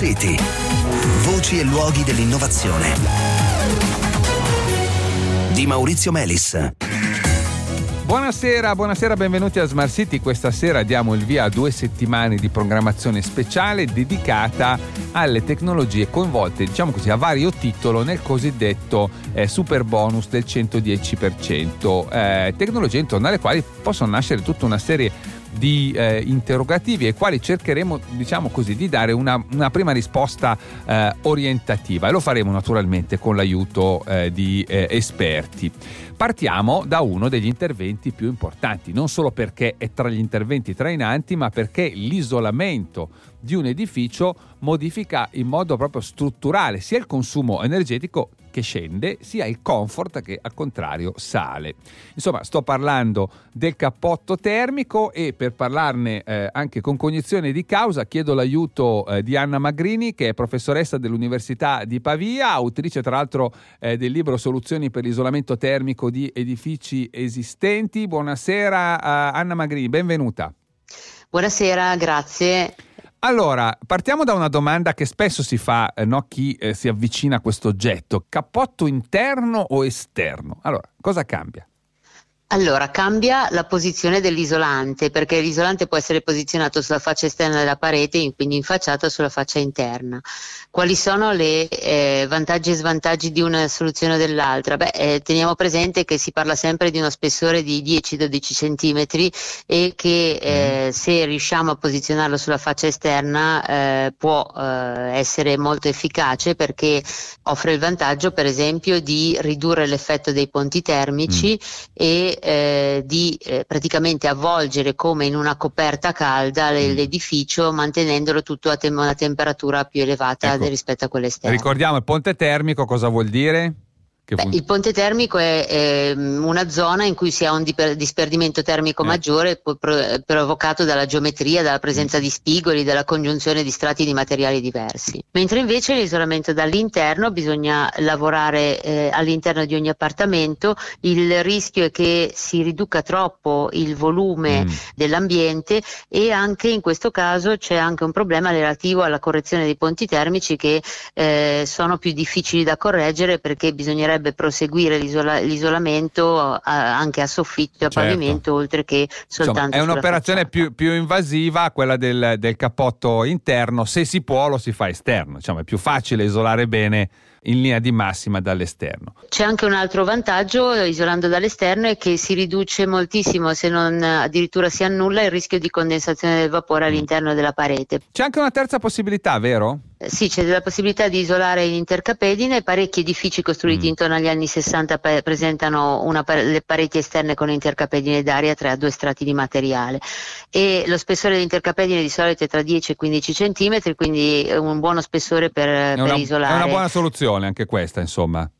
City. Voci e luoghi dell'innovazione. Di Maurizio Melis. Buonasera, buonasera, benvenuti a Smart City. Questa sera diamo il via a due settimane di programmazione speciale dedicata alle tecnologie coinvolte, diciamo così, a vario titolo nel cosiddetto eh, super bonus del 110%. Eh, tecnologie intorno alle quali possono nascere tutta una serie di eh, interrogativi ai quali cercheremo diciamo così di dare una, una prima risposta eh, orientativa e lo faremo naturalmente con l'aiuto eh, di eh, esperti. Partiamo da uno degli interventi più importanti, non solo perché è tra gli interventi trainanti, ma perché l'isolamento di un edificio modifica in modo proprio strutturale sia il consumo energetico che scende, sia il comfort che al contrario sale. Insomma, sto parlando del cappotto termico e per parlarne eh, anche con cognizione di causa chiedo l'aiuto eh, di Anna Magrini, che è professoressa dell'Università di Pavia, autrice tra l'altro eh, del libro Soluzioni per l'isolamento termico di edifici esistenti. Buonasera eh, Anna Magrini, benvenuta. Buonasera, grazie. Allora, partiamo da una domanda che spesso si fa eh, no, chi eh, si avvicina a questo oggetto. Cappotto interno o esterno? Allora, cosa cambia? Allora, cambia la posizione dell'isolante, perché l'isolante può essere posizionato sulla faccia esterna della parete, quindi in facciata sulla faccia interna. Quali sono i eh, vantaggi e svantaggi di una soluzione o dell'altra? Beh, eh, teniamo presente che si parla sempre di uno spessore di 10-12 cm e che eh, mm. se riusciamo a posizionarlo sulla faccia esterna eh, può eh, essere molto efficace perché offre il vantaggio, per esempio, di ridurre l'effetto dei ponti termici mm. e eh, di eh, praticamente avvolgere come in una coperta calda mm. l'edificio mantenendolo tutto a tem- una temperatura più elevata ecco. rispetto a quella esterna. Ricordiamo il ponte termico cosa vuol dire? Beh, il ponte termico è, è, una zona in cui si ha un disperdimento termico eh. maggiore provocato dalla geometria, dalla presenza mm. di spigoli, dalla congiunzione di strati di materiali diversi. Mentre invece l'isolamento dall'interno bisogna lavorare eh, all'interno di ogni appartamento, il rischio è che si riduca troppo il volume mm. dell'ambiente e anche in questo caso c'è anche un problema relativo alla correzione dei ponti termici che eh, sono più difficili da correggere perché bisognerebbe dovrebbe proseguire l'isola- l'isolamento a- anche a soffitto e a certo. pavimento oltre che soltanto Insomma, è un'operazione più, più, invasiva quella del, del cappotto interno. Se si può lo si fa esterno. Diciamo, è più facile isolare bene in linea di massima dall'esterno. C'è anche un altro vantaggio isolando dall'esterno è che si riduce moltissimo, se non addirittura si annulla il rischio di condensazione del vapore all'interno della parete. C'è anche una terza possibilità, vero? Sì, c'è la possibilità di isolare in intercapedine, parecchi edifici costruiti mm. intorno agli anni 60 pre- presentano una, le pareti esterne con intercapedine d'aria tra due strati di materiale e lo spessore dell'intercapedine di solito è tra 10 e 15 cm, quindi è un buono spessore per, una, per isolare. È una buona soluzione anche questa, insomma.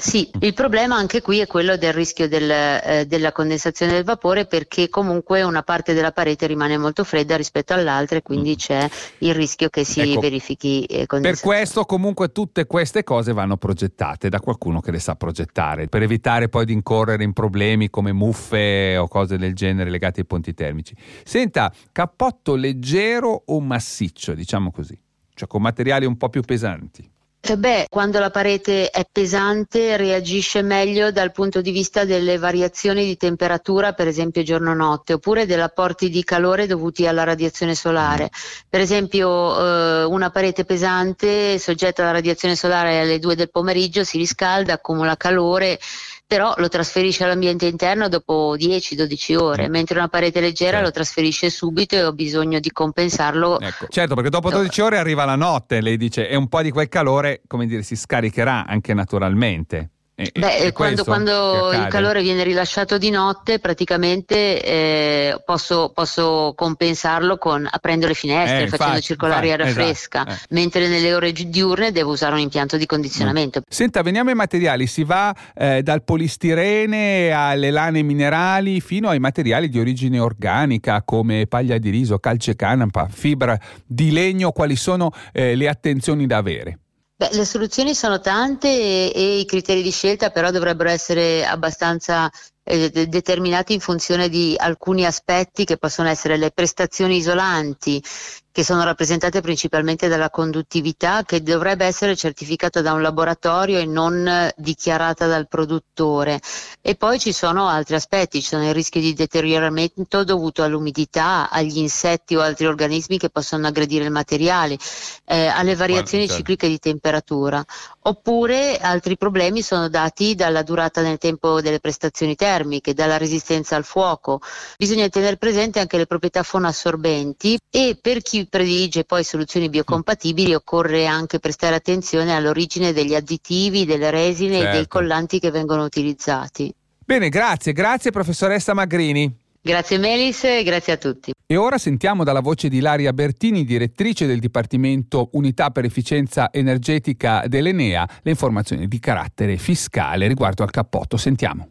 Sì, il problema anche qui è quello del rischio del, eh, della condensazione del vapore perché comunque una parte della parete rimane molto fredda rispetto all'altra e quindi mm. c'è il rischio che si ecco, verifichi eh, condensazione. Per questo comunque tutte queste cose vanno progettate da qualcuno che le sa progettare per evitare poi di incorrere in problemi come muffe o cose del genere legate ai ponti termici. Senta, cappotto leggero o massiccio, diciamo così, cioè con materiali un po' più pesanti? Eh beh, quando la parete è pesante reagisce meglio dal punto di vista delle variazioni di temperatura, per esempio giorno-notte, oppure degli apporti di calore dovuti alla radiazione solare. Per esempio eh, una parete pesante soggetta alla radiazione solare alle 2 del pomeriggio si riscalda, accumula calore però lo trasferisce all'ambiente interno dopo 10-12 ore, mm. mentre una parete leggera certo. lo trasferisce subito e ho bisogno di compensarlo. Ecco. Certo, perché dopo 12 ore arriva la notte, lei dice, e un po' di quel calore, come dire, si scaricherà anche naturalmente. E, Beh, e quando, quando il calore viene rilasciato di notte, praticamente eh, posso, posso, compensarlo con aprendo le finestre, eh, facendo infatti, circolare infatti, aria esatto, fresca, eh. mentre nelle ore diurne devo usare un impianto di condizionamento. Mm. Senta, veniamo ai materiali, si va eh, dal polistirene alle lane minerali fino ai materiali di origine organica come paglia di riso, calce canapa, fibra di legno, quali sono eh, le attenzioni da avere? Beh, le soluzioni sono tante e, e, i criteri di scelta però dovrebbero essere abbastanza eh, determinati in funzione di alcuni aspetti che possono essere le prestazioni isolanti, che sono rappresentate principalmente dalla conduttività che dovrebbe essere certificata da un laboratorio e non dichiarata dal produttore. E poi ci sono altri aspetti, ci sono il rischio di deterioramento dovuto all'umidità, agli insetti o altri organismi che possono aggredire il materiale, eh, alle variazioni certo. cicliche di temperatura. Oppure altri problemi sono dati dalla durata nel tempo delle prestazioni termiche, dalla resistenza al fuoco. Bisogna tenere presente anche le proprietà fonoassorbenti e per chi predilige poi soluzioni biocompatibili occorre anche prestare attenzione all'origine degli additivi, delle resine certo. e dei certo. collanti che vengono utilizzati. Bene, grazie, grazie professoressa Magrini. Grazie Melis e grazie a tutti. E ora sentiamo dalla voce di Ilaria Bertini, direttrice del Dipartimento Unità per Efficienza Energetica dell'Enea, le informazioni di carattere fiscale riguardo al cappotto. Sentiamo.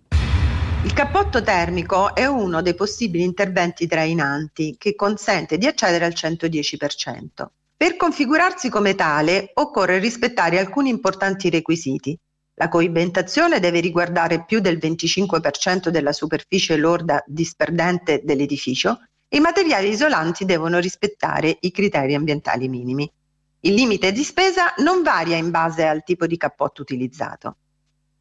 Il cappotto termico è uno dei possibili interventi trainanti che consente di accedere al 110%. Per configurarsi come tale occorre rispettare alcuni importanti requisiti. La coibentazione deve riguardare più del 25% della superficie lorda disperdente dell'edificio e i materiali isolanti devono rispettare i criteri ambientali minimi. Il limite di spesa non varia in base al tipo di cappotto utilizzato.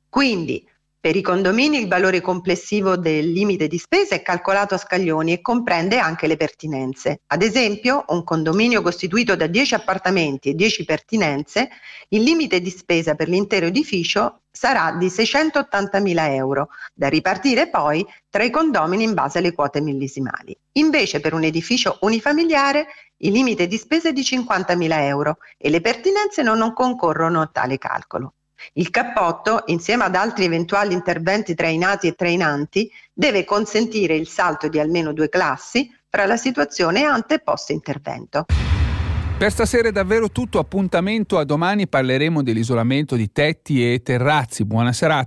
Quindi per i condomini il valore complessivo del limite di spesa è calcolato a scaglioni e comprende anche le pertinenze. Ad esempio, un condominio costituito da 10 appartamenti e 10 pertinenze, il limite di spesa per l'intero edificio sarà di 680.000 euro, da ripartire poi tra i condomini in base alle quote millesimali. Invece per un edificio unifamiliare il limite di spesa è di 50.000 euro e le pertinenze non concorrono a tale calcolo. Il cappotto, insieme ad altri eventuali interventi trainati e trainanti, deve consentire il salto di almeno due classi fra la situazione ante e post intervento. Per stasera è davvero tutto, appuntamento a domani parleremo dell'isolamento di tetti e terrazzi. Buona serata.